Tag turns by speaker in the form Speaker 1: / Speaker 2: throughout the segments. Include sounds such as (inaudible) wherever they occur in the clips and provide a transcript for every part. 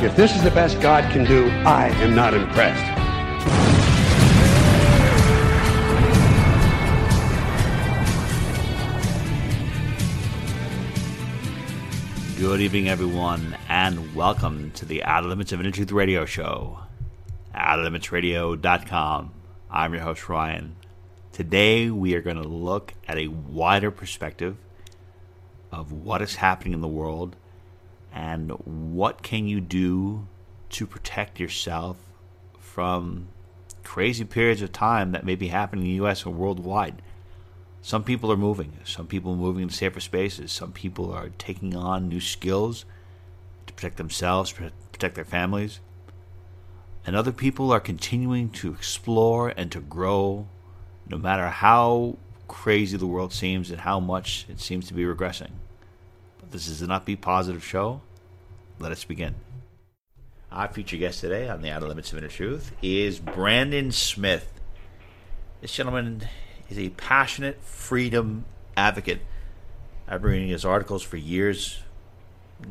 Speaker 1: If this is the best God can do, I am not impressed.
Speaker 2: Good evening, everyone, and welcome to the Outer Limits of Inner Truth Radio Show. OuterLimitsRadio.com. I'm your host, Ryan. Today, we are going to look at a wider perspective of what is happening in the world and what can you do to protect yourself from crazy periods of time that may be happening in the U.S. or worldwide. Some people are moving. Some people are moving to safer spaces. Some people are taking on new skills to protect themselves, protect their families. And other people are continuing to explore and to grow no matter how crazy the world seems and how much it seems to be regressing. This is an upbeat, positive show. Let us begin. Our featured guest today on the Outer Limits of Inner Truth is Brandon Smith. This gentleman is a passionate freedom advocate. I've been reading his articles for years.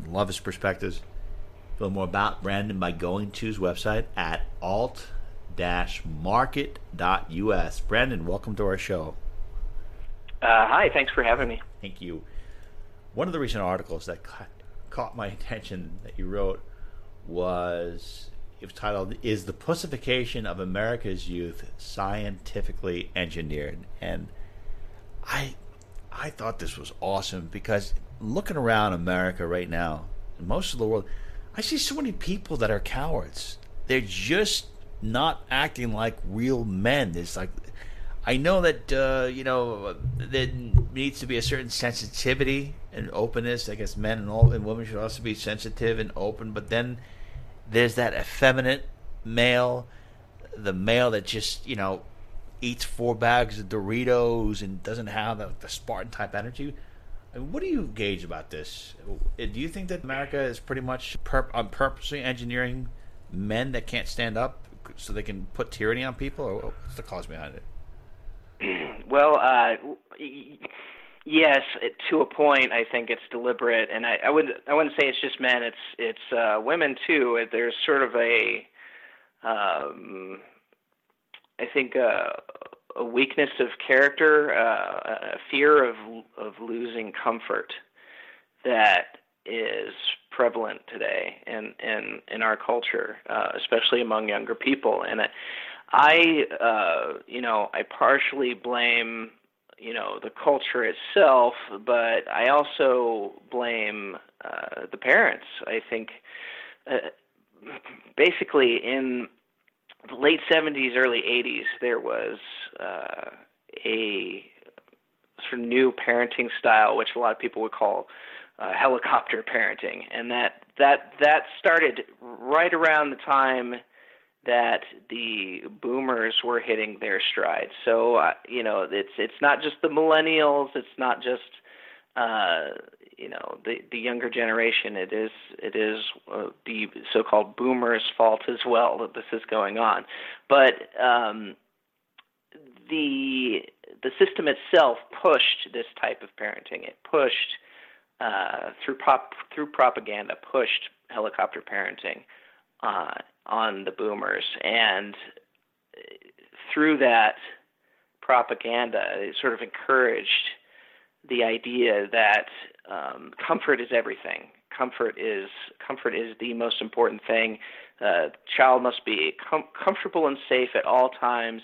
Speaker 2: Love his perspectives. Learn more about Brandon by going to his website at alt-market.us. Brandon, welcome to our show.
Speaker 3: Uh, hi, thanks for having me.
Speaker 2: Thank you. One of the recent articles that caught my (laughs) attention that you wrote was it was titled "Is the Pussification of America's Youth Scientifically Engineered?" and I I thought this was awesome because looking around America right now, most of the world, I see so many people that are cowards. They're just not acting like real men. It's like I know that uh, you know there needs to be a certain sensitivity and openness. I guess men and, all, and women should also be sensitive and open. But then there's that effeminate male, the male that just you know eats four bags of Doritos and doesn't have the, the Spartan type energy. I mean, what do you gauge about this? Do you think that America is pretty much on purposely engineering men that can't stand up so they can put tyranny on people, or what's the cause behind it? (clears throat)
Speaker 3: well, uh, yes, to a point. I think it's deliberate, and I, I would I wouldn't say it's just men. It's it's uh, women too. There's sort of a, um, I think uh, a weakness of character, uh, a fear of of losing comfort that is prevalent today in in in our culture, uh, especially among younger people, and. I, I, uh, you know, I partially blame, you know, the culture itself, but I also blame uh, the parents. I think, uh, basically, in the late '70s, early '80s, there was uh, a sort of new parenting style, which a lot of people would call uh, helicopter parenting, and that that that started right around the time that the boomers were hitting their stride. So uh, you know, it's it's not just the millennials. It's not just uh, you know the the younger generation. It is it is uh, the so-called boomers' fault as well that this is going on. But um, the the system itself pushed this type of parenting. It pushed uh, through pop through propaganda, pushed helicopter parenting uh, on the boomers, and through that propaganda, it sort of encouraged the idea that um, comfort is everything. Comfort is comfort is the most important thing. Uh, child must be com- comfortable and safe at all times.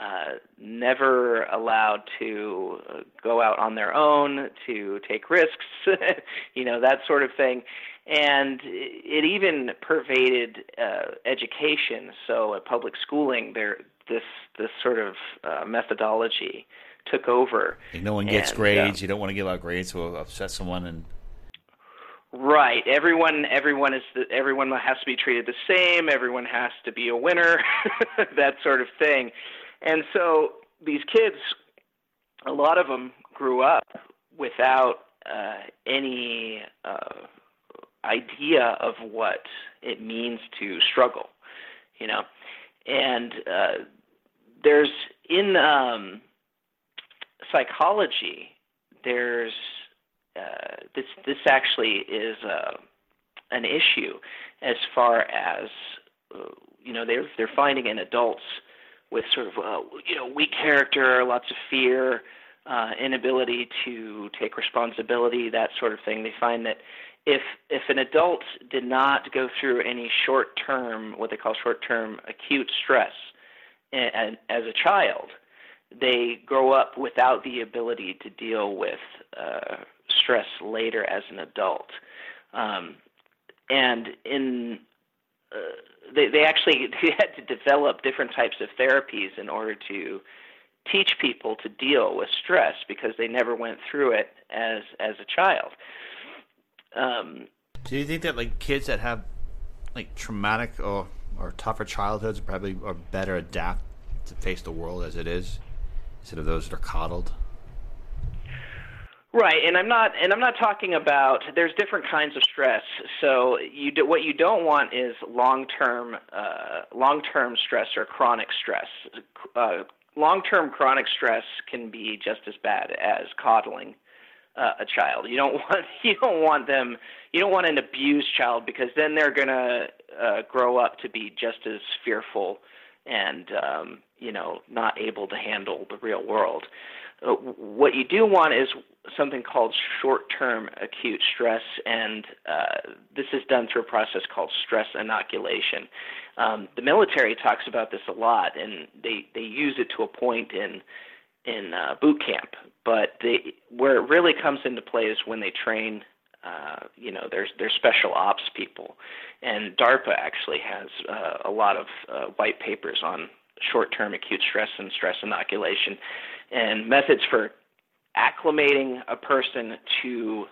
Speaker 3: Uh, never allowed to uh, go out on their own, to take risks, (laughs) you know, that sort of thing and it even pervaded uh, education. So at public schooling, there this this sort of uh, methodology took over.
Speaker 2: no one gets
Speaker 3: and,
Speaker 2: grades.
Speaker 3: Uh,
Speaker 2: you don't want to give out grades to upset someone, and
Speaker 3: Right. Everyone everyone is the, everyone has to be treated the same, everyone has to be a winner, (laughs) that sort of thing. And so these kids a lot of them grew up without uh, any uh, idea of what it means to struggle, you know. And uh, there's in um, psychology, there's uh, this this actually is uh, an issue as far as uh, you know they're they're finding in adults with sort of uh, you know weak character, lots of fear, uh, inability to take responsibility, that sort of thing. They find that if if an adult did not go through any short term, what they call short term acute stress, and, as a child, they grow up without the ability to deal with uh, stress later as an adult. Um, and in uh, they, they actually (laughs) had to develop different types of therapies in order to teach people to deal with stress because they never went through it as as a child. Um,
Speaker 2: Do you think that like kids that have like traumatic or or tougher childhoods probably are better adapt to face the world as it is instead of those that are coddled?
Speaker 3: Right, and I'm not, and I'm not talking about. There's different kinds of stress. So you do, what you don't want is long-term, uh, long-term stress or chronic stress. Uh, long-term chronic stress can be just as bad as coddling uh, a child. You don't (laughs) want, you don't want them, you don't want an abused child because then they're gonna uh, grow up to be just as fearful and um, you know not able to handle the real world. Uh, what you do want is something called short-term acute stress, and uh, this is done through a process called stress inoculation. Um, the military talks about this a lot, and they they use it to a point in in uh, boot camp. But where it really comes into play is when they train. Uh, you know, there's there's special ops people, and DARPA actually has uh, a lot of uh, white papers on short-term acute stress and stress inoculation, and methods for acclimating a person to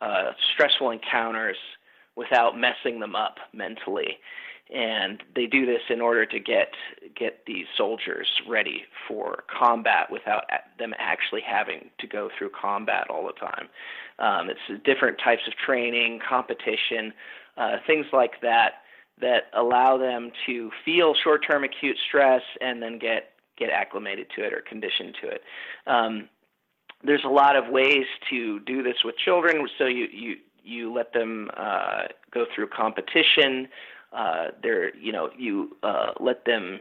Speaker 3: uh, stressful encounters without messing them up mentally. And they do this in order to get get these soldiers ready for combat without them actually having to go through combat all the time. Um, it's different types of training, competition, uh, things like that that allow them to feel short-term acute stress and then get get acclimated to it or conditioned to it. Um, there's a lot of ways to do this with children. So you you you let them uh, go through competition. Uh, there, you know, you uh, let them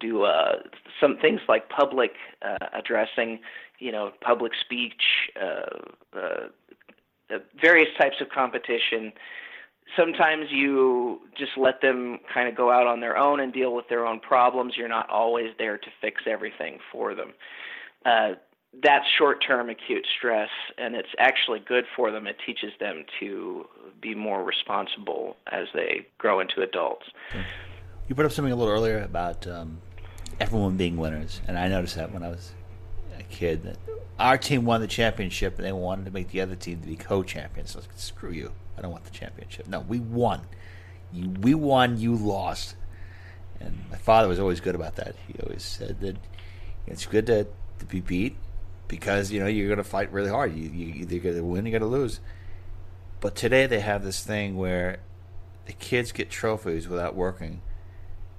Speaker 3: do uh, some things like public uh, addressing, you know, public speech, uh, uh, uh various types of competition. Sometimes you just let them kind of go out on their own and deal with their own problems. You're not always there to fix everything for them. Uh, that's short term acute stress, and it's actually good for them. It teaches them to be more responsible as they grow into adults.
Speaker 2: You brought up something a little earlier about um, everyone being winners, and I noticed that when I was a kid that our team won the championship, and they wanted to make the other team to be co-champions. So like, screw you! I don't want the championship. No, we won. You, we won. You lost. And my father was always good about that. He always said that it's good to, to be beat because you know you're going to fight really hard. You, you either going to win, you're going to lose. But today they have this thing where the kids get trophies without working,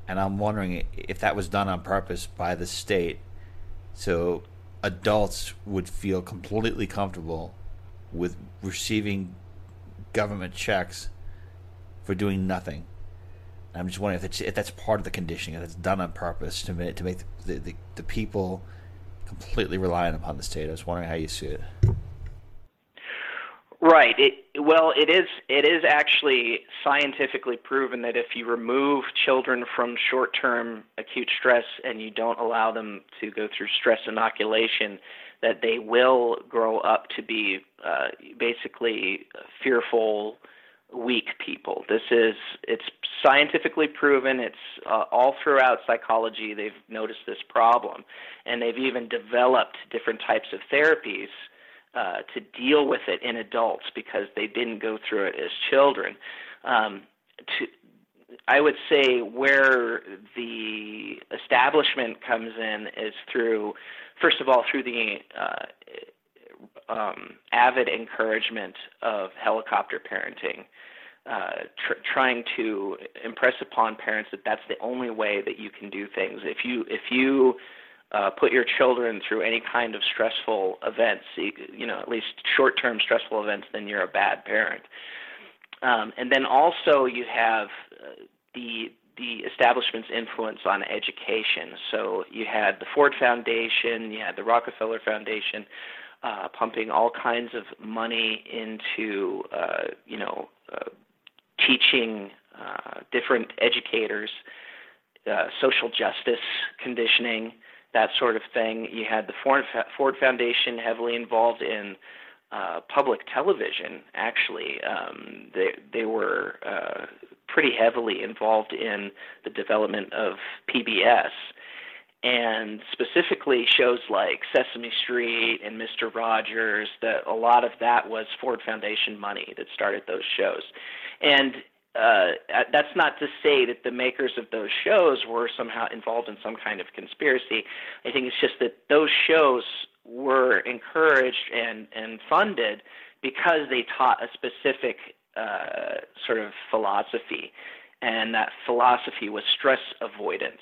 Speaker 2: and I'm wondering if that was done on purpose by the state, so adults would feel completely comfortable with receiving government checks for doing nothing. I'm just wondering if, if that's part of the conditioning, if it's done on purpose to make, to make the, the, the people completely reliant upon the state. I was wondering how you see it.
Speaker 3: Right. It, well, it is. It is actually scientifically proven that if you remove children from short-term acute stress and you don't allow them to go through stress inoculation, that they will grow up to be uh, basically fearful, weak people. This is it's scientifically proven. It's uh, all throughout psychology. They've noticed this problem, and they've even developed different types of therapies uh, to deal with it in adults because they didn't go through it as children. Um, to, I would say where the establishment comes in is through, first of all, through the uh, um, avid encouragement of helicopter parenting, uh, tr- trying to impress upon parents that that's the only way that you can do things. If you if you uh, put your children through any kind of stressful events, you know, at least short-term stressful events, then you're a bad parent. Um, and then also you have uh, the the establishment's influence on education. So you had the Ford Foundation, you had the Rockefeller Foundation, uh, pumping all kinds of money into uh, you know uh, teaching uh, different educators uh, social justice conditioning, that sort of thing. You had the Ford, Ford Foundation heavily involved in uh, public television. Actually, um, they they were uh, pretty heavily involved in the development of PBS, and specifically shows like Sesame Street and Mister Rogers. That a lot of that was Ford Foundation money that started those shows, and uh, that's not to say that the makers of those shows were somehow involved in some kind of conspiracy. I think it's just that those shows were encouraged and, and funded because they taught a specific uh, sort of philosophy, and that philosophy was stress avoidance.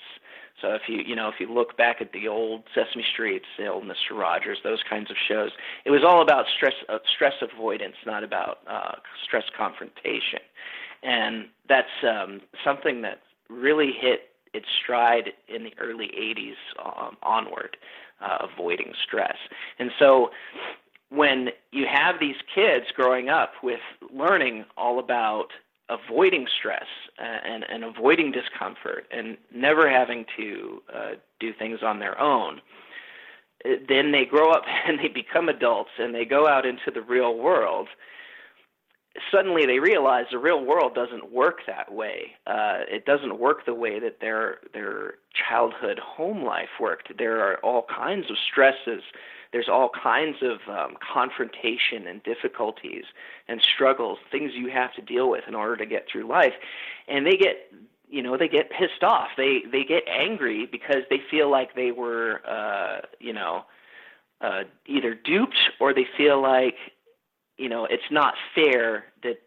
Speaker 3: So if you you know if you look back at the old Sesame Street, the old Mister Rogers, those kinds of shows, it was all about stress uh, stress avoidance, not about uh, stress confrontation, and that's um, something that really hit its stride in the early '80s um, onward uh, avoiding stress. And so when you have these kids growing up with learning all about avoiding stress and, and avoiding discomfort and never having to uh, do things on their own, then they grow up (laughs) and they become adults and they go out into the real world suddenly they realize the real world doesn't work that way. Uh, it doesn't work the way that their their childhood home life worked. There are all kinds of stresses. There's all kinds of um, confrontation and difficulties and struggles, things you have to deal with in order to get through life, and they get you know they get pissed off. They they get angry because they feel like they were uh, you know uh, either duped or they feel like you know, it's not fair that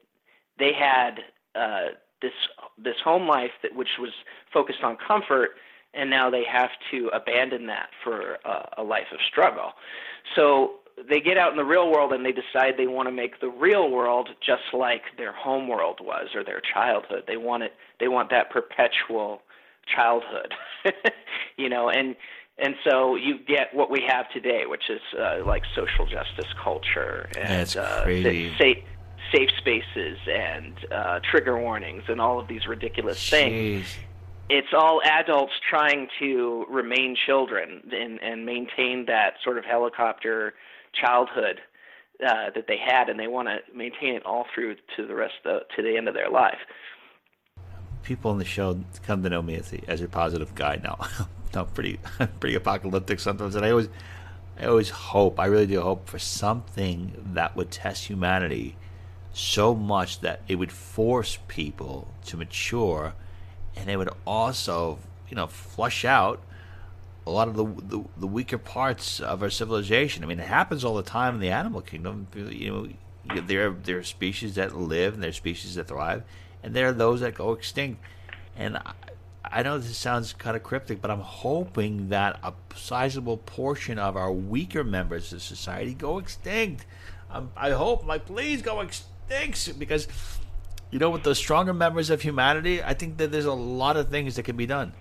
Speaker 3: they had uh, this this home life that which was focused on comfort, and now they have to abandon that for a, a life of struggle. So they get out in the real world and they decide they want to make the real world just like their home world was or their childhood. They want it. They want that perpetual childhood, (laughs) you know, and and so you get what we have today, which is uh, like social justice culture and uh, safe, safe spaces and uh, trigger warnings and all of these ridiculous
Speaker 2: Jeez.
Speaker 3: things. It's all adults trying to remain children and, and maintain that sort of helicopter childhood uh, that they had, and they want to maintain it all through to the rest of the, to the end of their life.
Speaker 2: People on the show come to know me as a, as a positive guy now. (laughs) I'm pretty pretty apocalyptic sometimes, and I always I always hope I really do hope for something that would test humanity so much that it would force people to mature, and it would also you know flush out a lot of the, the, the weaker parts of our civilization. I mean, it happens all the time in the animal kingdom. You know, there there are species that live and there are species that thrive, and there are those that go extinct. And I know this sounds kind of cryptic, but I'm hoping that a sizable portion of our weaker members of society go extinct. Um, I hope, like, please go extinct because, you know, with the stronger members of humanity, I think that there's a lot of things that can be done.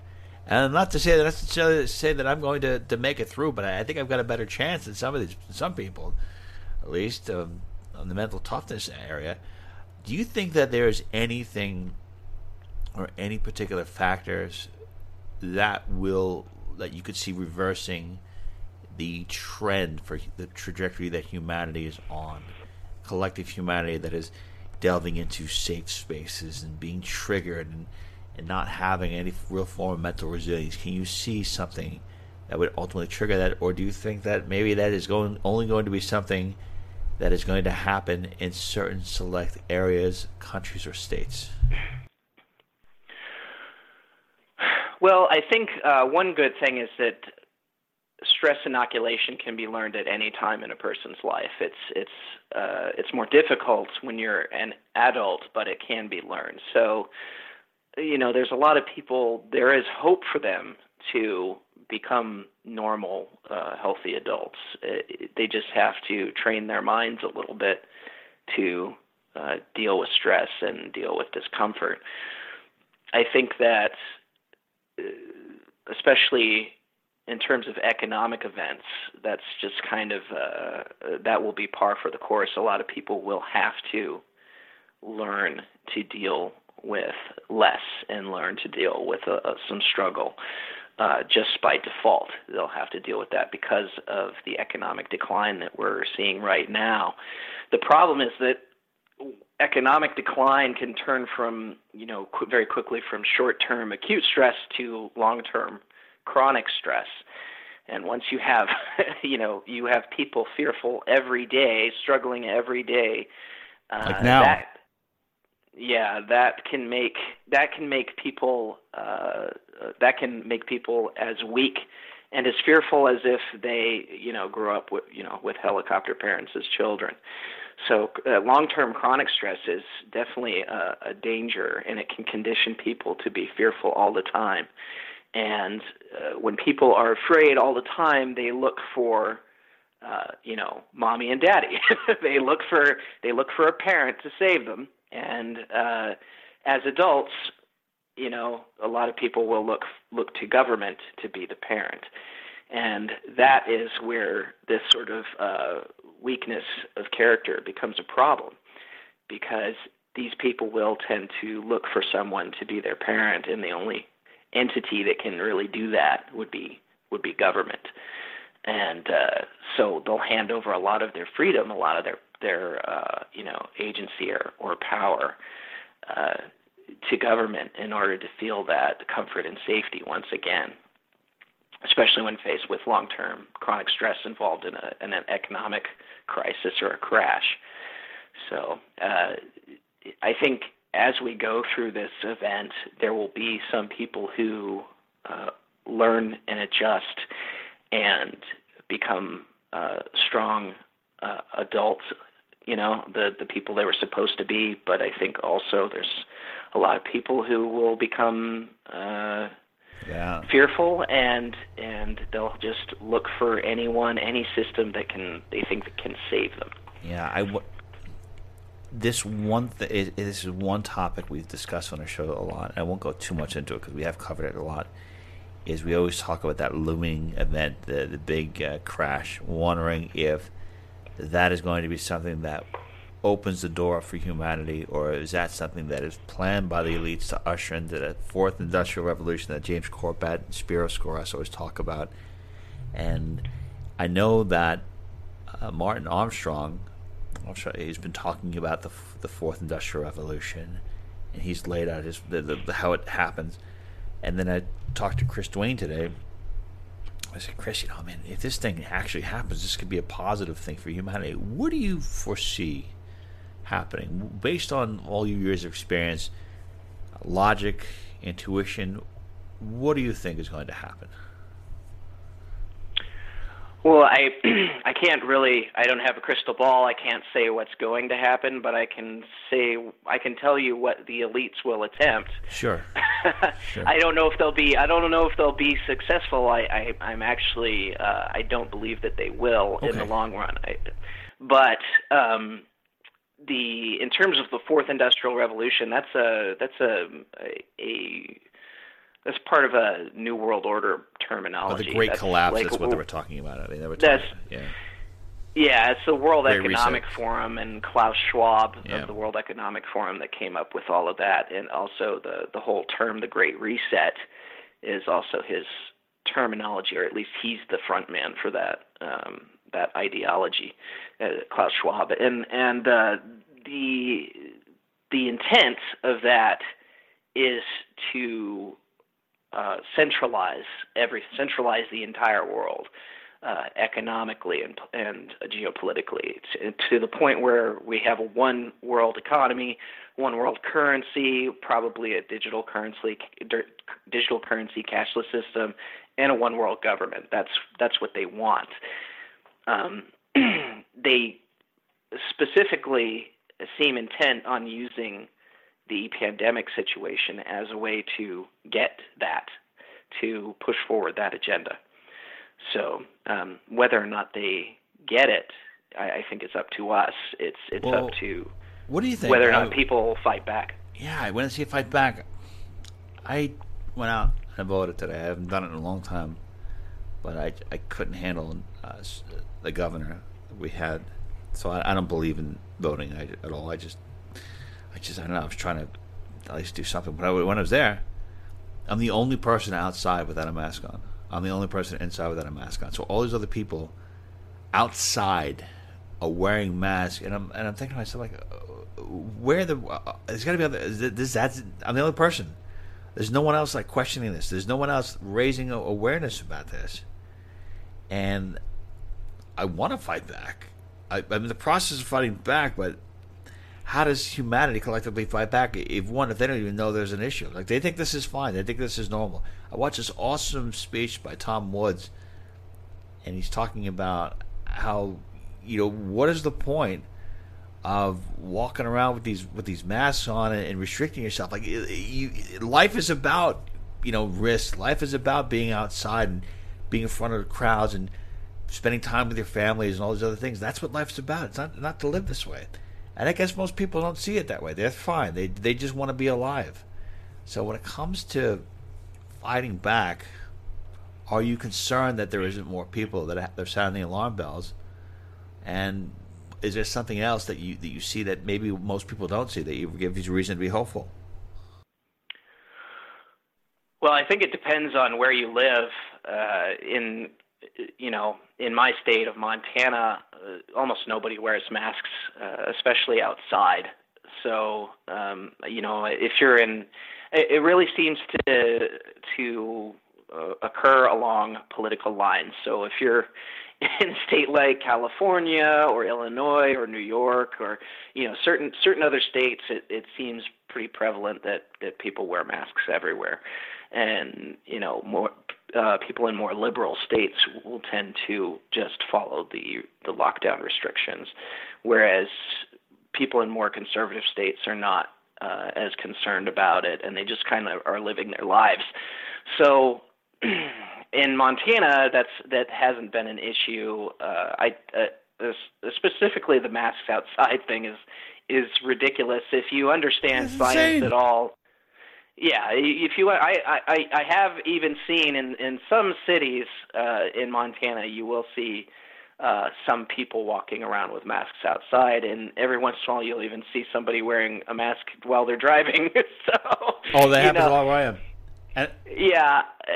Speaker 2: And not to say that necessarily say that I'm going to, to make it through, but I think I've got a better chance than some of these some people, at least um, on the mental toughness area. Do you think that there's anything or any particular factors that will that you could see reversing the trend for the trajectory that humanity is on collective humanity that is delving into safe spaces and being triggered and, and not having any real form of mental resilience can you see something that would ultimately trigger that or do you think that maybe that is going only going to be something that is going to happen in certain select areas, countries, or states?
Speaker 3: Well, I think uh, one good thing is that stress inoculation can be learned at any time in a person's life. It's it's uh, it's more difficult when you're an adult, but it can be learned. So, you know, there's a lot of people. There is hope for them to become normal, uh, healthy adults. It, uh, they just have to train their minds a little bit to uh, deal with stress and deal with discomfort. I think that, uh, especially in terms of economic events, that's just kind of uh, that will be par for the course. A lot of people will have to learn to deal with less and learn to deal with uh, some struggle uh, just by default. They'll have to deal with that because of the economic decline that we're seeing right now. The problem is that economic decline can turn from, you know, qu- very quickly from short-term acute stress to long-term chronic stress. And once you have, (laughs) you know, you have people fearful every day, struggling every day.
Speaker 2: Uh, like now.
Speaker 3: That, yeah, that can make that can make people uh, that can make people as weak and as fearful as if they, you know, grew up with, you know, with helicopter parents as children. So uh, long-term chronic stress is definitely a, a danger, and it can condition people to be fearful all the time. And uh, when people are afraid all the time, they look for, uh, you know, mommy and daddy. (laughs) they look for they look for a parent to save them. And uh, as adults, you know, a lot of people will look look to government to be the parent, and that is where this sort of uh, weakness of character becomes a problem, because these people will tend to look for someone to be their parent, and the only entity that can really do that would be would be government, and uh, so they'll hand over a lot of their freedom, a lot of their their uh, you know agency or or power uh, to government in order to feel that comfort and safety once again, especially when faced with long-term chronic stress involved in, a, in an economic crisis or a crash. So uh, I think as we go through this event, there will be some people who uh, learn and adjust and become uh, strong uh, adults. You know, the the people they were supposed to be. But I think also there's a lot of people who will become uh,
Speaker 2: yeah.
Speaker 3: fearful and and they'll just look for anyone, any system that can they think that can save them.
Speaker 2: Yeah, I, w- this one th- this is one topic we've discussed on our show a lot. I won't go too much into it because we have covered it a lot. Is we always talk about that looming event, the the big uh, crash, wondering if that is going to be something that opens the door for humanity, or is that something that is planned by the elites to usher into the fourth industrial revolution that James Corbett and Spiro Skouras always talk about? And I know that uh, Martin Armstrong he's been talking about the the fourth industrial revolution, and he's laid out his the, the, how it happens. And then I talked to Chris Duane today. I said, Chris, you know, man, if this thing actually happens, this could be a positive thing for humanity. What do you foresee happening based on all your years of experience, logic, intuition? What do you think is going to happen?
Speaker 3: Well, I (clears throat) I can't really I don't have a crystal ball. I can't say what's going to happen, but I can say I can tell you what the elites will attempt.
Speaker 2: Sure. (laughs)
Speaker 3: sure. I don't know if they'll be I don't know if they'll be successful. I, I I'm actually uh, I don't believe that they will okay. in the long run. I, but um, the in terms of the fourth industrial revolution, that's a that's a a, a that's part of a new world order terminology.
Speaker 2: Oh, the Great
Speaker 3: that's
Speaker 2: Collapse.
Speaker 3: Like,
Speaker 2: that's what they were talking about. I mean, they were
Speaker 3: talking,
Speaker 2: yeah.
Speaker 3: Yeah, it's the World
Speaker 2: Great
Speaker 3: Economic
Speaker 2: Reset.
Speaker 3: Forum and Klaus Schwab
Speaker 2: Yeah.
Speaker 3: of the World Economic Forum that came up with all of that, and also the the whole term the Great Reset is also his terminology, or at least he's the front man for that um, that ideology, uh, Klaus Schwab, and and uh, the the intent of that is to uh, centralize every centralize the entire world. uh, economically and, and geopolitically to, to the point where we have a one world economy, one world currency, probably a digital currency, digital currency cashless system, and a one world government. That's that's what they want. Um, (clears throat) they specifically seem intent on using the pandemic situation as a way to get that, to push forward that agenda. So um, whether or not they get it, I, I think it's up to us. It's it's
Speaker 2: well,
Speaker 3: up to
Speaker 2: what do you think
Speaker 3: whether or not people fight back.
Speaker 2: Yeah, I went to see a fight back. I went out and voted today. I haven't done it in a long time, but I I couldn't handle uh, the governor we had, so I, I don't believe in voting at all. I just I just I don't know. I was trying to at least do something, but I, when I was there, I'm the only person outside without a mask on. I'm the only person inside without a mask on. So all these other people outside are wearing masks, and I'm and I'm thinking to myself like, uh, where the uh, there's got to be other. This that's I'm the only person. There's no one else like questioning this. There's no one else raising awareness about this, and I want to fight back. I, I'm in the process of fighting back, but how does humanity collectively fight back if one if they don't even know there's an issue? Like they think this is fine. They think this is normal. I watched this awesome speech by tom woods and he's talking about how you know what is the point of walking around with these with these masks on and, restricting yourself? Like you, life is about you know risk. Life is about being outside and being in front of crowds and spending time with your families and all these other things. That's what life's about. It's not not to live this way and I guess most people don't see it that way. They're fine. They they just want to be alive. So when it comes to fighting back, are you concerned that there isn't more people that they're sounding the alarm bells? And is there something else that you that you see that maybe most people don't see that you give you reason to be hopeful?
Speaker 3: Well, I think it depends on where you live. Uh, in you know, in my state of Montana, uh, almost nobody wears masks, uh, especially outside. So, um, you know, if you're in, it, it really seems to to uh, occur along political lines. So, if you're (laughs) in a state like California or Illinois or New York or you know certain certain other states, it, it seems pretty prevalent that that people wear masks everywhere, and you know more uh, people in more liberal states will tend to just follow the the lockdown restrictions, whereas people in more conservative states are not uh, as concerned about it, and they just kind of are living their lives. So. (clears throat) in Montana, that's that hasn't been an issue. Uh, I uh, specifically the masks outside (laughs) thing is is ridiculous. If you understand science at all, yeah, if you, I, I, I have even seen in in some cities uh, in Montana, you will see uh, some people walking around with masks outside, and every once in a while, you'll even see somebody wearing a mask while they're driving. (laughs) so,
Speaker 2: oh, that happens all I am.
Speaker 3: And, yeah, uh,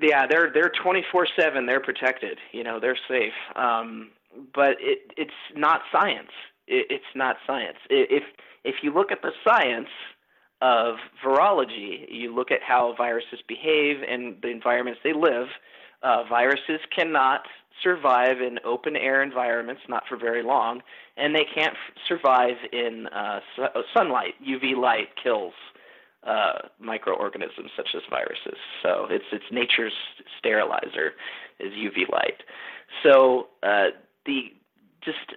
Speaker 3: yeah, they're they're twenty four seven. They're protected. You know, they're safe. Um, but it it's not science. It, it's not science. If if you look at the science of virology. You look at how viruses behave and the environments they live. Uh, viruses cannot survive in open air environments, not for very long, and they can't f- survive in uh, su- uh, sunlight. UV light kills uh, microorganisms such as viruses. So it's it's nature's sterilizer is UV light. So uh, the just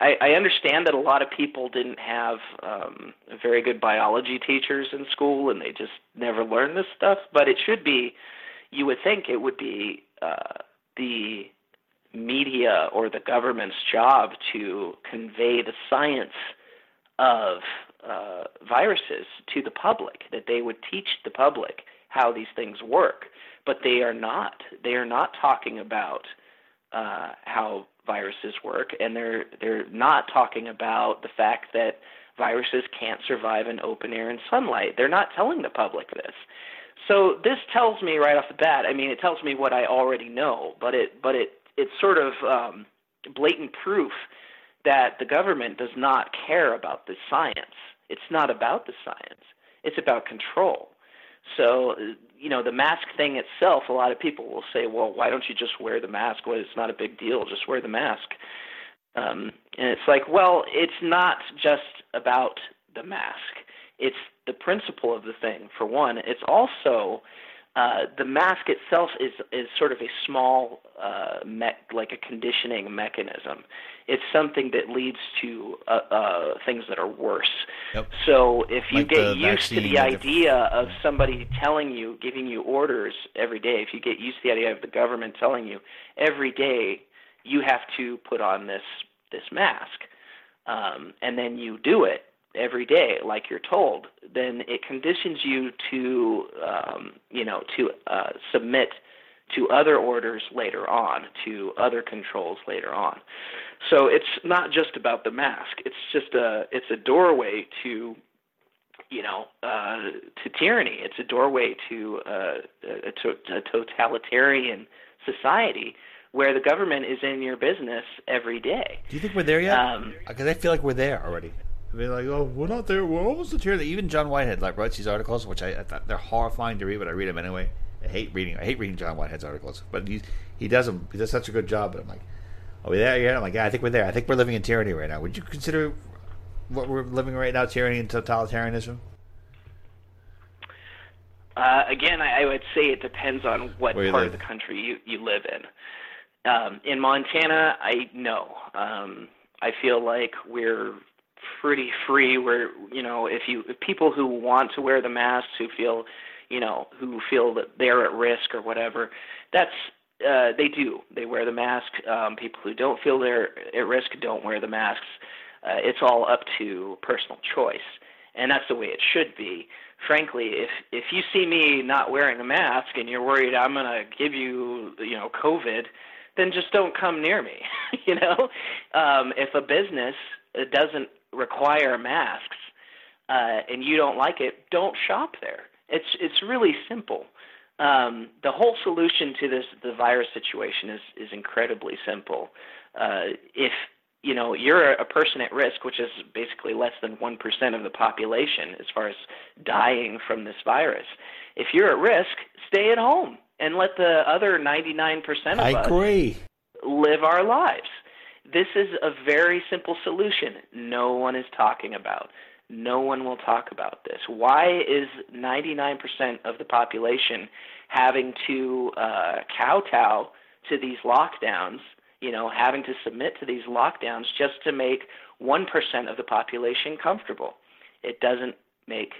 Speaker 3: I, I understand that a lot of people didn't have um, very good biology teachers in school, and they just never learned this stuff. But it should be, you would think, it would be uh, the media or the government's job to convey the science of uh, viruses to the public, that they would teach the public how these things work. But they are not. They are not talking about uh, how viruses work, and they're they're not talking about the fact that viruses can't survive in open air and sunlight. They're not telling the public this. So this tells me right off the bat. I mean, it tells me what I already know, but it but it it's sort of um, blatant proof that the government does not care about the science. It's not about the science. It's about control. So, you know, the mask thing itself, a lot of people will say, well, why don't you just wear the mask? Well, it's not a big deal. Just wear the mask. Um, and it's like, well, it's not just about the mask. It's the principle of the thing, for one. It's also uh, the mask itself is is sort of a small uh, me- like a conditioning mechanism. It's something that leads to uh, uh, things that are worse.
Speaker 2: Yep.
Speaker 3: So if you
Speaker 2: Like
Speaker 3: get used to
Speaker 2: the
Speaker 3: idea of somebody telling you, giving you orders every day, if you get used to the idea of the government telling you every day you have to put on this this mask, um, and then you do it every day like you're told, then it conditions you to um, you know to uh, submit to other orders later on, to other controls later on. So it's not just about the mask. It's just a it's a doorway to you know uh, to tyranny. It's a doorway to uh, a, to- a totalitarian society where the government is in your business every day.
Speaker 2: Do you think we're there yet?
Speaker 3: Um,
Speaker 2: Because I feel like we're there already. I mean, like, oh, we're not there. We're almost there. Even John Whitehead like writes these articles, which I, I thought they're horrifying to read, but I read them anyway. I hate reading. I hate reading John Whitehead's articles, but he he does them. He does such a good job. But I'm like, are we there yet? I'm like, yeah, I think we're there. I think we're living in tyranny right now. Would you consider what we're living right now tyranny and totalitarianism?
Speaker 3: Uh, again, I, I would say it depends on what part
Speaker 2: live.
Speaker 3: of the country you, you live in. Um, in Montana, I know. Um, I feel like we're pretty free. We're, you know, if you if people who want to wear the masks, who feel, you know, who feel that they're at risk or whatever, that's uh, they do. They wear the mask. Um, people who don't feel they're at risk don't wear the masks. Uh, it's all up to personal choice, and that's the way it should be. Frankly, if if you see me not wearing a mask and you're worried I'm going to give you, you know, COVID, then just don't come near me. (laughs) you know, um, if a business uh, doesn't require masks uh, and you don't like it, don't shop there. It's it's really simple. Um, the whole solution to this the virus situation is is incredibly simple. Uh, if you know you're a person at risk, which is basically less than one percent of the population as far as dying from this virus, if you're at risk, stay at home and let the other 99% of
Speaker 2: I
Speaker 3: us
Speaker 2: agree.
Speaker 3: live our lives. This is a very simple solution. No one is talking about. No one will talk about this. Why is 99% of the population having to uh, kowtow to these lockdowns? You know, having to submit to these lockdowns just to make 1% of the population comfortable. It doesn't make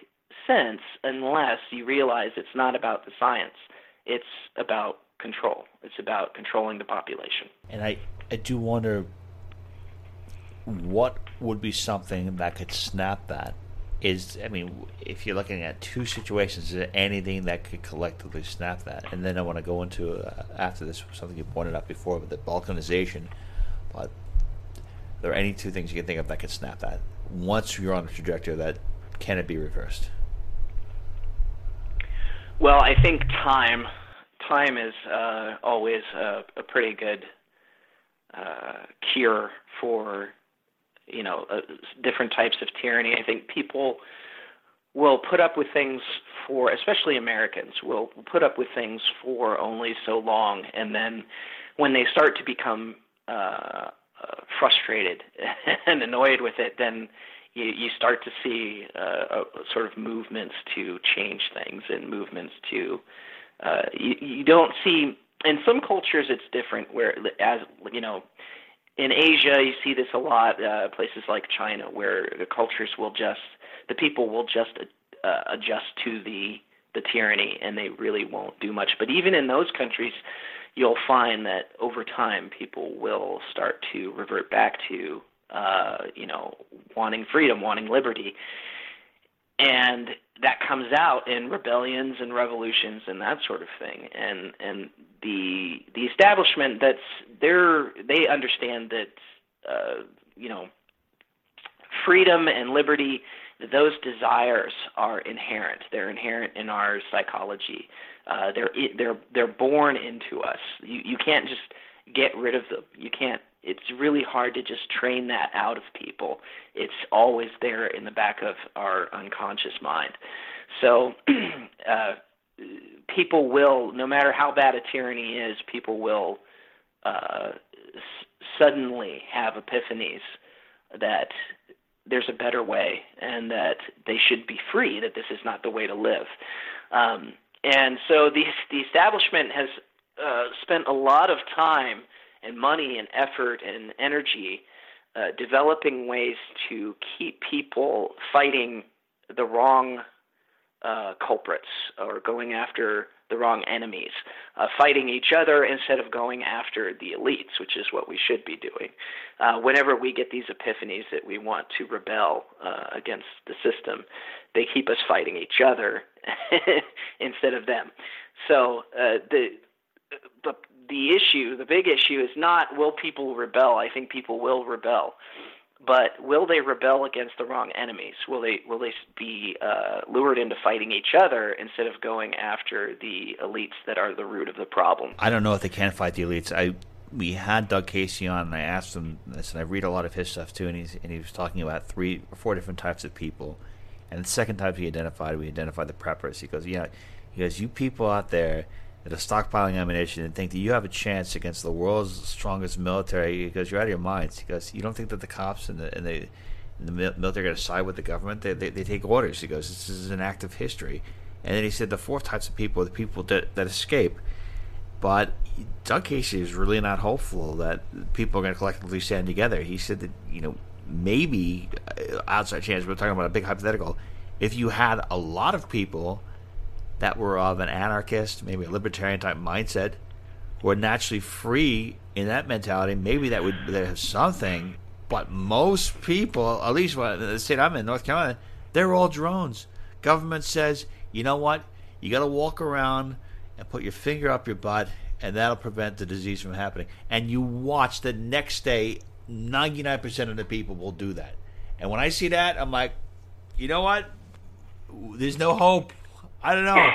Speaker 3: sense unless you realize it's not about the science. It's about control. It's about controlling the population.
Speaker 2: And I, I do wonder what would be something that could snap that. Is I mean, if you're looking at two situations, is there anything that could collectively snap that? And then I want to go into uh, after this something you pointed out before with the balkanization. But there are there any two things you can think of that could snap that? Once you're on a trajectory that can it be reversed?
Speaker 3: Well, I think time time is uh, always a, a pretty good uh, cure for you know uh, different types of tyranny. I think people will put up with things for, especially Americans, will put up with things for only so long, and then when they start to become uh, uh, frustrated (laughs) and annoyed with it, then you, you start to see uh, uh, sort of movements to change things and movements to uh, you, you don't see in some cultures it's different where as you know in Asia you see this a lot uh, places like China where the cultures will just the people will just uh, adjust to the the tyranny and they really won't do much. But even in those countries you'll find that over time people will start to revert back to uh, you know wanting freedom wanting liberty and that comes out in rebellions and revolutions and that sort of thing. And and the the establishment that's they're they understand that uh you know freedom and liberty those desires are inherent. They're inherent in our psychology. Uh they're they're they're born into us. You you can't just get rid of them. You can't it's really hard to just train that out of people. It's always there in the back of our unconscious mind. So (clears throat) uh, people will, no matter how bad a tyranny is, people will uh, s- suddenly have epiphanies that there's a better way and that they should be free, that this is not the way to live. Um, and so the, the establishment has uh, spent a lot of time and money and effort and energy uh, developing ways to keep people fighting the wrong uh, culprits or going after the wrong enemies, uh, fighting each other instead of going after the elites, which is what we should be doing. Uh, whenever we get these epiphanies that we want to rebel uh, against the system, they keep us fighting each other (laughs) instead of them. So uh, the but the issue, the big issue, is not will people rebel. I think people will rebel but will they rebel against the wrong enemies? Will they will they be uh, lured into fighting each other instead of going after the elites that are the root of the problem?
Speaker 2: I don't know if they can fight the elites. I we had Doug Casey on, and I asked him this, and I read a lot of his stuff too, and he's and he was talking about three or four different types of people. And the second type he identified, we identified the preppers. He goes, yeah, he goes, you people out there are stockpiling ammunition and think that you have a chance against the world's strongest military because you're out of your minds. Because you don't think that the cops and the, and the, and the military are going to side with the government. They, they, they take orders. He goes, this is an act of history. And then he said the fourth types of people are the people that, that escape. But Doug Casey is really not hopeful that people are going to collectively stand together. He said that, you know, maybe uh, outside chance, we're talking about a big hypothetical, if you had a lot of people – that were of an anarchist, maybe a libertarian type mindset, were naturally free in that mentality, maybe that would have something. But most people, at least the state I'm in, North Carolina, they're all drones. Government says, you know what? You got to walk around and put your finger up your butt, and that'll prevent the disease from happening. And you watch the next day, 99% of the people will do that. And when I see that, I'm like, you know what? There's no hope. I don't know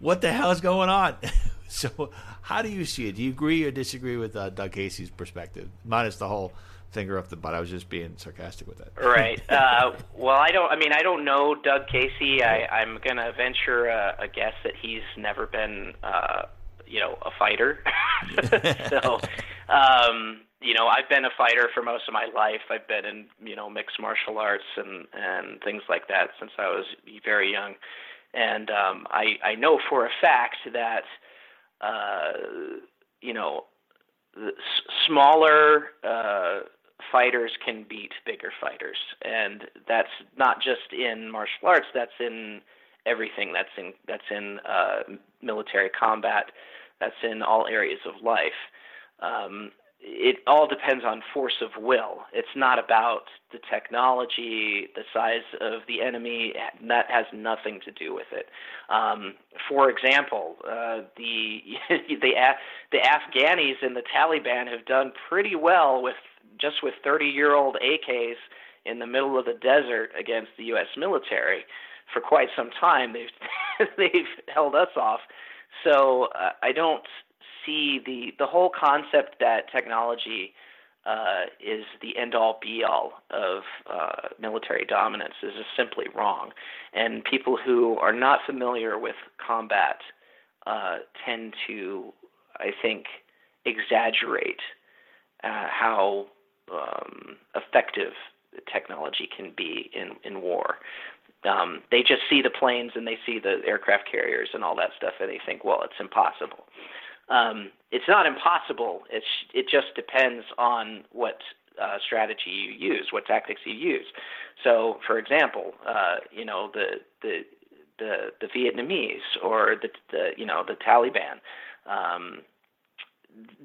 Speaker 2: what the hell is going on. (laughs) so, how do you see it? Do you agree or disagree with uh, Doug Casey's perspective, minus the whole finger up the butt? I was just being sarcastic with that.
Speaker 3: Right. Uh, well, I don't. I mean, I don't know Doug Casey. I, I'm going to venture a, a guess that he's never been, uh, you know, a fighter. (laughs) so, um, you know, I've been a fighter for most of my life. I've been in, you know, mixed martial arts and and things like that since I was very young. And um, I, I know for a fact that, uh, you know, smaller uh, fighters can beat bigger fighters. And that's not just in martial arts, that's in everything. That's in, that's in uh, military combat, that's in all areas of life. Um, it all depends on force of will. It's not about the technology, the size of the enemy. That has nothing to do with it. Um, for example, uh, the (laughs) the the Afghanis and the Taliban have done pretty well with just with 30-year-old AKs in the middle of the desert against the U.S. military for quite some time. They've (laughs) they've held us off. So uh, I don't see the the whole concept that technology uh, is the end all be all of uh, military dominance is just simply wrong, and people who are not familiar with combat uh, tend to, I think, exaggerate uh, how um, effective technology can be in in war. Um, they just see the planes and they see the aircraft carriers and all that stuff, and they think, well, it's impossible. Um, it's not impossible. It's it just depends on what uh, strategy you use, what tactics you use. So, for example, uh, you know the the the the Vietnamese or the, the you know the Taliban. Um,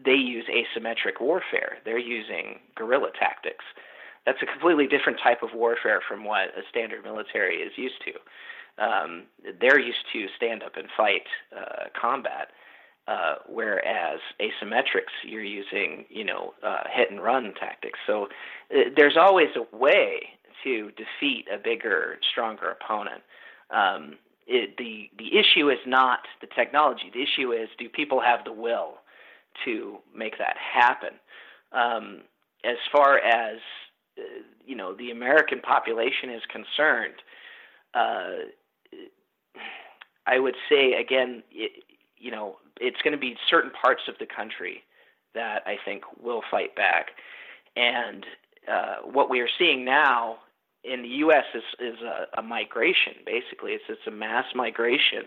Speaker 3: they use asymmetric warfare. They're using guerrilla tactics. That's a completely different type of warfare from what a standard military is used to. Um, they're used to stand up and fight uh, combat. Uh, whereas asymmetrics, you're using, you know, uh, hit and run tactics. So uh, there's always a way to defeat a bigger, stronger opponent. Um, it, the the issue is not the technology. The issue is do people have the will to make that happen? Um, as far as uh, you know, the American population is concerned. Uh, I would say again, it, you know, it's going to be certain parts of the country that I think will fight back, and uh, what we are seeing now in the U.S. is is a, a migration. Basically, it's it's a mass migration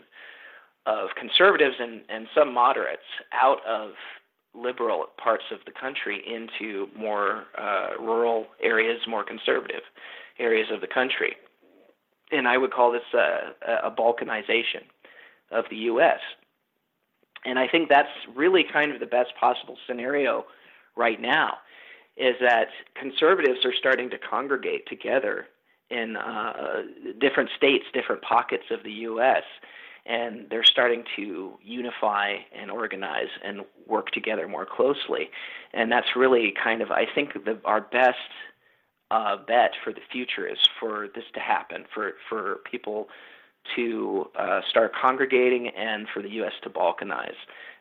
Speaker 3: of conservatives and and some moderates out of liberal parts of the country into more uh, rural areas, more conservative areas of the country. And I would call this a, a balkanization of the U.S. And I think that's really kind of the best possible scenario right now is that conservatives are starting to congregate together in uh, different states, different pockets of the U.S., and they're starting to unify and organize and work together more closely. And that's really kind of, I think, the, our best uh, bet for the future is for this to happen, for, for people to uh, start congregating and for the U.S. to balkanize.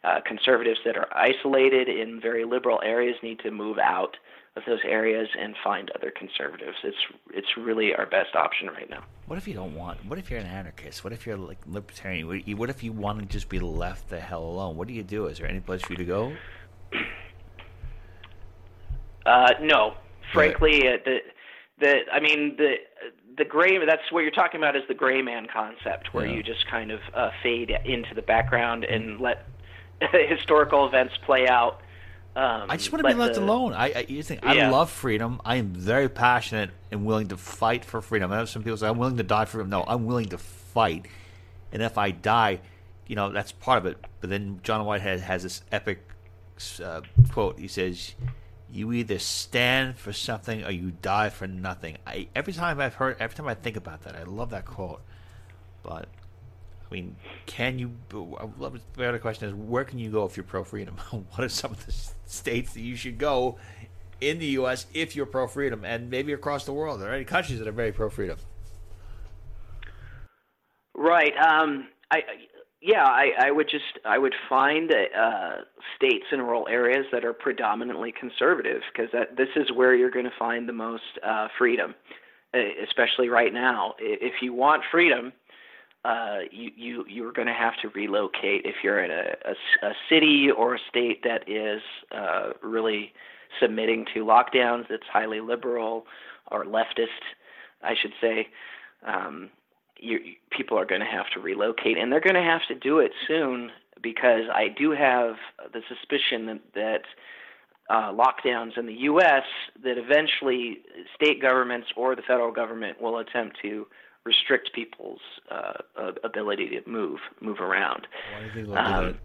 Speaker 3: Uh, conservatives that are isolated in very liberal areas need to move out of those areas and find other conservatives. It's it's really our best option right now.
Speaker 2: What if you don't want? What if you're an anarchist? What if you're like libertarian? What if you want to just be left the hell alone? What do you do? Is there any place for you to go?
Speaker 3: Uh, no, frankly, uh, the the I mean the the gray that's what you're talking about is the gray man concept where yeah. you just kind of uh, fade into the background and let (laughs) historical events play out um,
Speaker 2: I just want to be left the, alone. I, I you think I yeah. love freedom. I am very passionate and willing to fight for freedom. I have some people say I'm willing to die for freedom. No, I'm willing to fight. And if I die, you know that's part of it. But then John Whitehead has this epic uh, quote. He says, "You either stand for something or you die for nothing." I, every time I've heard, every time I think about that, I love that quote. But I mean, can you? I love The other question is, where can you go if you're pro freedom? (laughs) what are some of the states that you should go in the U.S. if you're pro freedom, and maybe across the world? Are there any countries that are very pro freedom?
Speaker 3: Right. Um, I yeah, I, I would just I would find uh, states and rural areas that are predominantly conservative because this is where you're going to find the most uh, freedom, especially right now. If you want freedom, uh, you you you're going to have to relocate if you're in a, a, a city or a state that is uh, really submitting to lockdowns that's highly liberal or leftist, I should say. Um, you, people are going to have to relocate, and they're going to have to do it soon because I do have the suspicion that, that uh, lockdowns in the U.S. that eventually state governments or the federal government will attempt to restrict people's uh, ability to move move around.
Speaker 2: Why do they'll um, do that?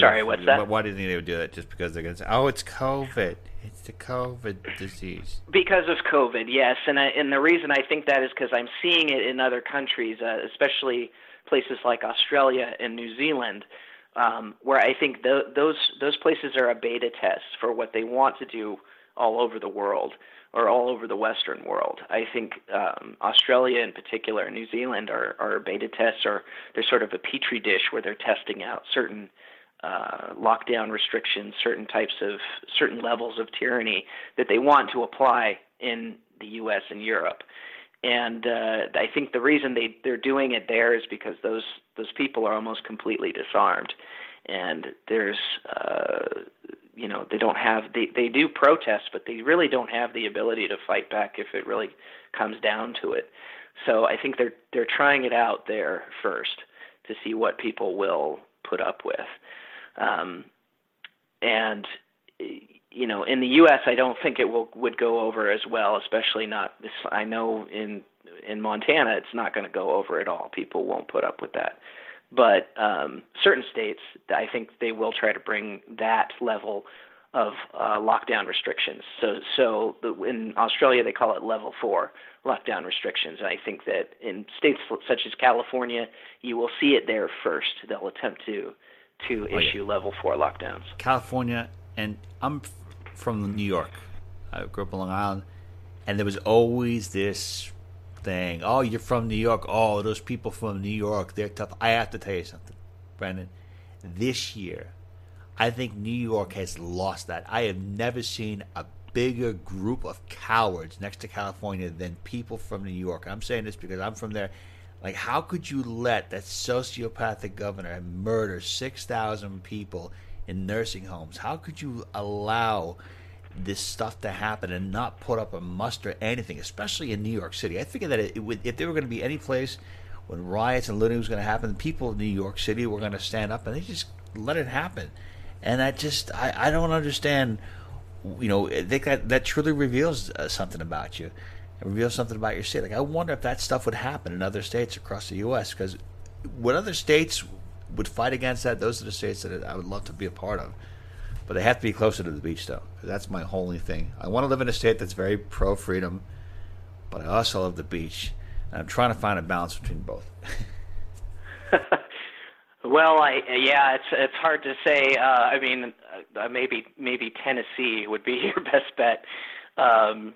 Speaker 3: Sorry, what's that?
Speaker 2: Why do you think they would do that? Just because they're going to say, "Oh, it's COVID. It's the COVID disease."
Speaker 3: Because of COVID, yes, and I, and the reason I think that is because I'm seeing it in other countries, uh, especially places like Australia and New Zealand, um, where I think the, those those places are a beta test for what they want to do all over the world or all over the Western world. I think um, Australia in particular and New Zealand are, are beta tests, or they're sort of a petri dish where they're testing out certain uh, lockdown restrictions, certain types of certain levels of tyranny that they want to apply in the U.S. and Europe. And uh, I think the reason they they're doing it there is because those those people are almost completely disarmed, and there's uh, you know they don't have they they do protest but they really don't have the ability to fight back if it really comes down to it so i think they're they're trying it out there first to see what people will put up with um and you know in the us i don't think it will would go over as well especially not i know in in montana it's not going to go over at all people won't put up with that but um, certain states, I think they will try to bring that level of uh, lockdown restrictions. So, so the, in Australia they call it level four lockdown restrictions. And I think that in states such as California, you will see it there first. They'll attempt to to oh, issue yeah. level four lockdowns.
Speaker 2: California, and I'm from New York. I grew up on Long Island, and there was always this thing. Oh, you're from New York. Oh, those people from New York, they're tough. I have to tell you something, Brandon. This year, I think New York has lost that. I have never seen a bigger group of cowards next to California than people from New York. I'm saying this because I'm from there. Like, how could you let that sociopathic governor murder 6,000 people in nursing homes? How could you allow this stuff to happen and not put up a muster anything, especially in New York City? I figured that it, would, if there were going to be any place when riots and looting was going to happen, the people in New York City were going to stand up and they just let it happen. And I just, I, I don't understand. You know, I think that that truly reveals uh, something about you. It reveals something about your state. Like, I wonder if that stuff would happen in other states across the U.S. Because what other states would fight against that? Those are the states that I would love to be a part of. But they have to be closer to the beach, though. because That's my only thing. I want to live in a state that's very pro freedom, but I also love the beach. And I'm trying to find a balance between both. (laughs)
Speaker 3: well, I yeah, it's it's hard to say. Uh, I mean, uh, maybe maybe Tennessee would be (laughs) your best bet. Um,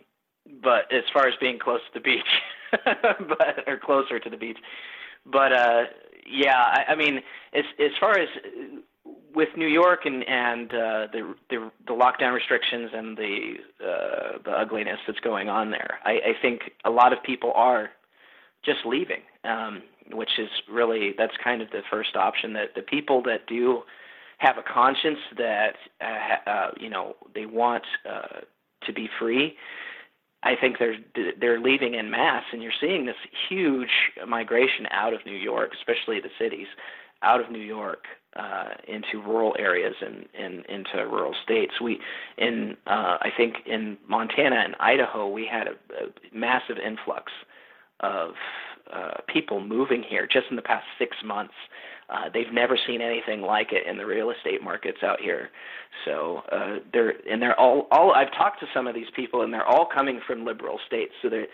Speaker 3: but as far as being close to the beach, (laughs) but or closer to the beach, but uh, yeah, I, I mean, as as far as with New York and and uh, the, the the lockdown restrictions and the uh, the ugliness that's going on there, I, I think a lot of people are just leaving, um, which is really that's kind of the first option that the people that do have a conscience that uh, uh, you know they want uh, to be free I think they're they're leaving in mass, and you're seeing this huge migration out of New York, especially the cities, out of New York uh, into rural areas and, and into rural states. We in uh, I think in Montana and Idaho we had a, a massive influx of uh, people moving here just in the past six months. Uh, they've never seen anything like it in the real estate markets out here. So uh, they're and they're all all. I've talked to some of these people, and they're all coming from liberal states. So they're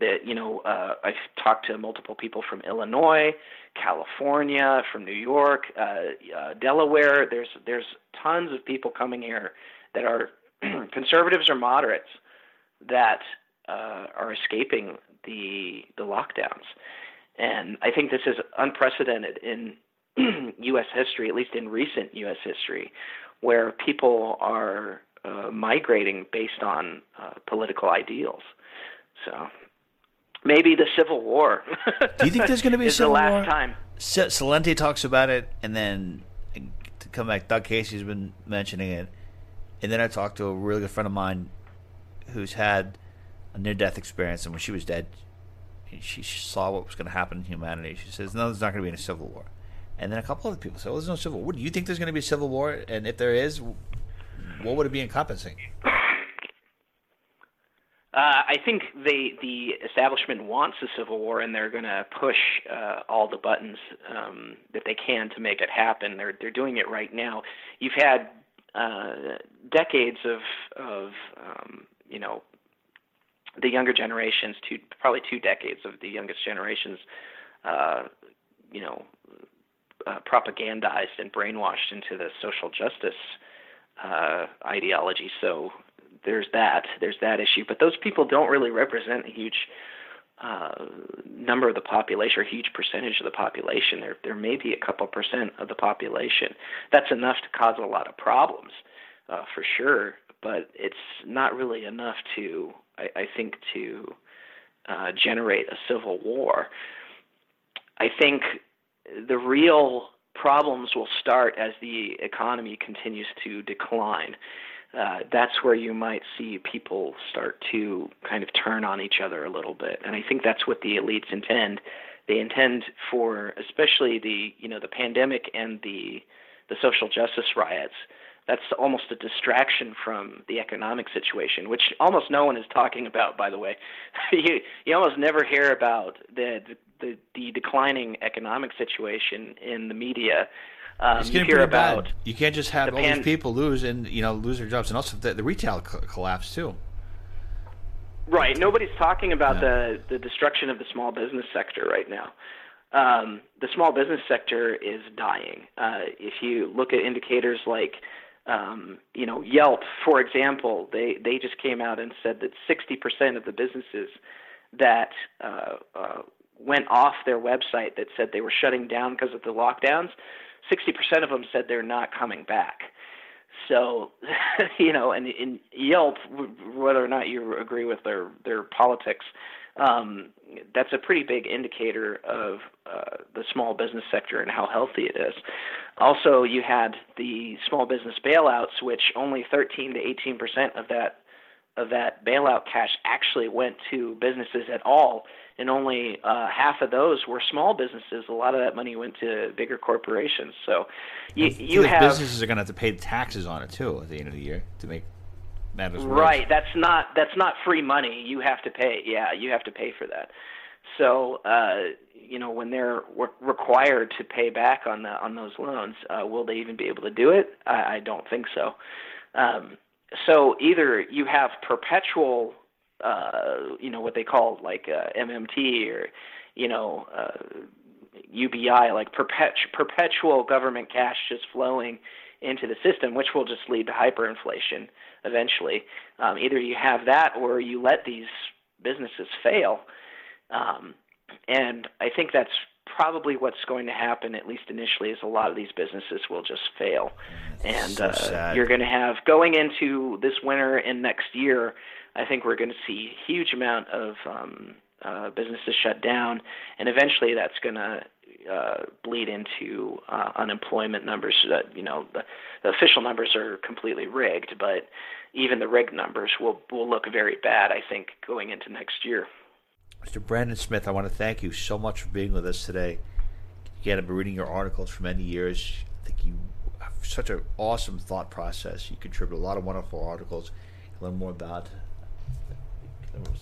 Speaker 3: that you know uh, I've talked to multiple people from Illinois, California, from New York, uh, uh, Delaware. There's there's tons of people coming here that are (clears throat) conservatives or moderates that uh, are escaping the the lockdowns, and I think this is unprecedented in (clears throat) U.S. history, at least in recent U.S. history, where people are uh, migrating based on uh, political ideals. So maybe the Civil War.
Speaker 2: Do you think there's going to be (laughs) a Civil
Speaker 3: the last
Speaker 2: War?
Speaker 3: time?
Speaker 2: Celente talks about it, and then to come back, Doug Casey's been mentioning it, and then I talked to a really good friend of mine who's had a near-death experience, and when she was dead, she saw what was going to happen in humanity. She says, "No, there's not going to be any civil war." And then a couple other people said, "Well, there's no civil war. Do you think there's going to be a civil war? And if there is, what would it be encompassing?"
Speaker 3: Uh, I think they, the establishment wants a civil war, and they're going to push uh, all the buttons um, that they can to make it happen. They're they're doing it right now. You've had uh, decades of of um, you know the younger generations, two probably two decades of the youngest generations, uh, you know, uh, propagandized and brainwashed into the social justice uh, ideology. So there's that. There's that issue. But those people don't really represent a huge uh, number of the population or huge percentage of the population. There, there may be a couple percent of the population. That's enough to cause a lot of problems, uh, for sure. But it's not really enough to, I, I think, to uh, generate a civil war. I think the real problems will start as the economy continues to decline. Uh, that's where you might see people start to kind of turn on each other a little bit. And I think that's what the elites intend. They intend for, especially the you know the pandemic and the the social justice riots. That's almost a distraction from the economic situation, which almost no one is talking about. By the way, (laughs) you you almost never hear about the the, the declining economic situation in the media. Um,
Speaker 2: it's getting
Speaker 3: you hear
Speaker 2: pretty
Speaker 3: about
Speaker 2: bad. You can't just have
Speaker 3: the
Speaker 2: all
Speaker 3: pan-
Speaker 2: these people lose and you know lose their jobs, and also the, the retail co- collapse too.
Speaker 3: Right. Nobody's talking about
Speaker 2: Yeah.
Speaker 3: the the destruction of the small business sector right now. Um, the small business sector is dying. Uh, if you look at indicators like, um, you know, Yelp, for example, they they just came out and said that 60% of the businesses that uh, uh, went off their website that said they were shutting down because of the lockdowns, 60% of them said they're not coming back. So, (laughs) you know, and in Yelp, whether or not you agree with their their politics, um, that's a pretty big indicator of uh, the small business sector and how healthy it is. Also, you had the small business bailouts, which only 13 to 18 percent of that of that bailout cash actually went to businesses at all, and only uh, half of those were small businesses. A lot of that money went to bigger corporations. So you, you have
Speaker 2: businesses are going to have to pay taxes on it too at the end of the year to make matters worse.
Speaker 3: right. That's not that's not free money. You have to pay. Yeah, you have to pay for that. So uh, you know when they're re- required to pay back on the on those loans, uh, will they even be able to do it? I, I don't think so. Um, so either you have perpetual, uh, you know, what they call like uh, MMT or, you know, uh, UBI, like perpet- perpetual government cash just flowing into the system, which will just lead to hyperinflation eventually. Um, either you have that or you let these businesses fail. Um, and I think that's probably what's going to happen, at least initially, is a lot of these businesses will just fail. And
Speaker 2: So
Speaker 3: uh, you're going to have, going into this winter and next year, I think we're going to see a huge amount of um, uh, businesses shut down, and eventually that's going to uh, bleed into uh, unemployment numbers. That you know, the, the official numbers are completely rigged, but even the rigged numbers will will look very bad. I think going into next year.
Speaker 2: Mr. Brandon Smith, I want to thank you so much for being with us today. Again, I've been reading your articles for many years. I think you have such an awesome thought process. You contribute a lot of wonderful articles. Learn more about.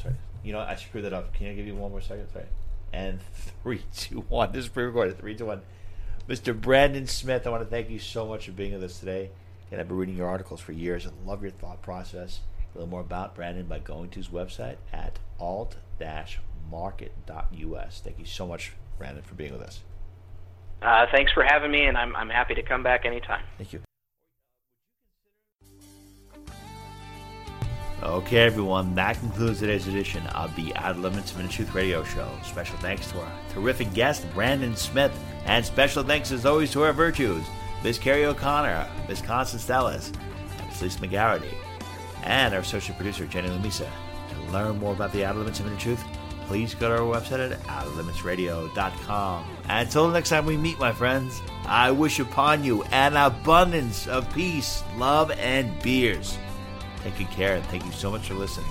Speaker 2: Sorry, you know I screwed that up. Can I give you one more second? Sorry. And (laughs) three, two, one. This is pre-recorded. Three, two, one. Mr. Brandon Smith, I want to thank you so much for being with us today. And I've been reading your articles for years. I love your thought process. Learn more about Brandon by going to his website at alt-market.us. Thank you so much, Brandon, for being with us.
Speaker 3: Uh, thanks for having me, and I'm I'm happy to come back anytime.
Speaker 2: Thank you. Okay, everyone, that concludes today's edition of the Outer Limits of Inner Truth Radio Show. Special thanks to our terrific guest, Brandon Smith, and special thanks as always to our virtues, Miss Carrie O'Connor, Miss Constance Dallas, and Miss Lisa McGarity, and our associate producer, Jenny Lumisa. To learn more about the Outer Limits of Inner Truth, please go to our website at outoflimitsradio.com. And until next time we meet, my friends, I wish upon you an abundance of peace, love, and beers. Take good care, and thank you so much for listening.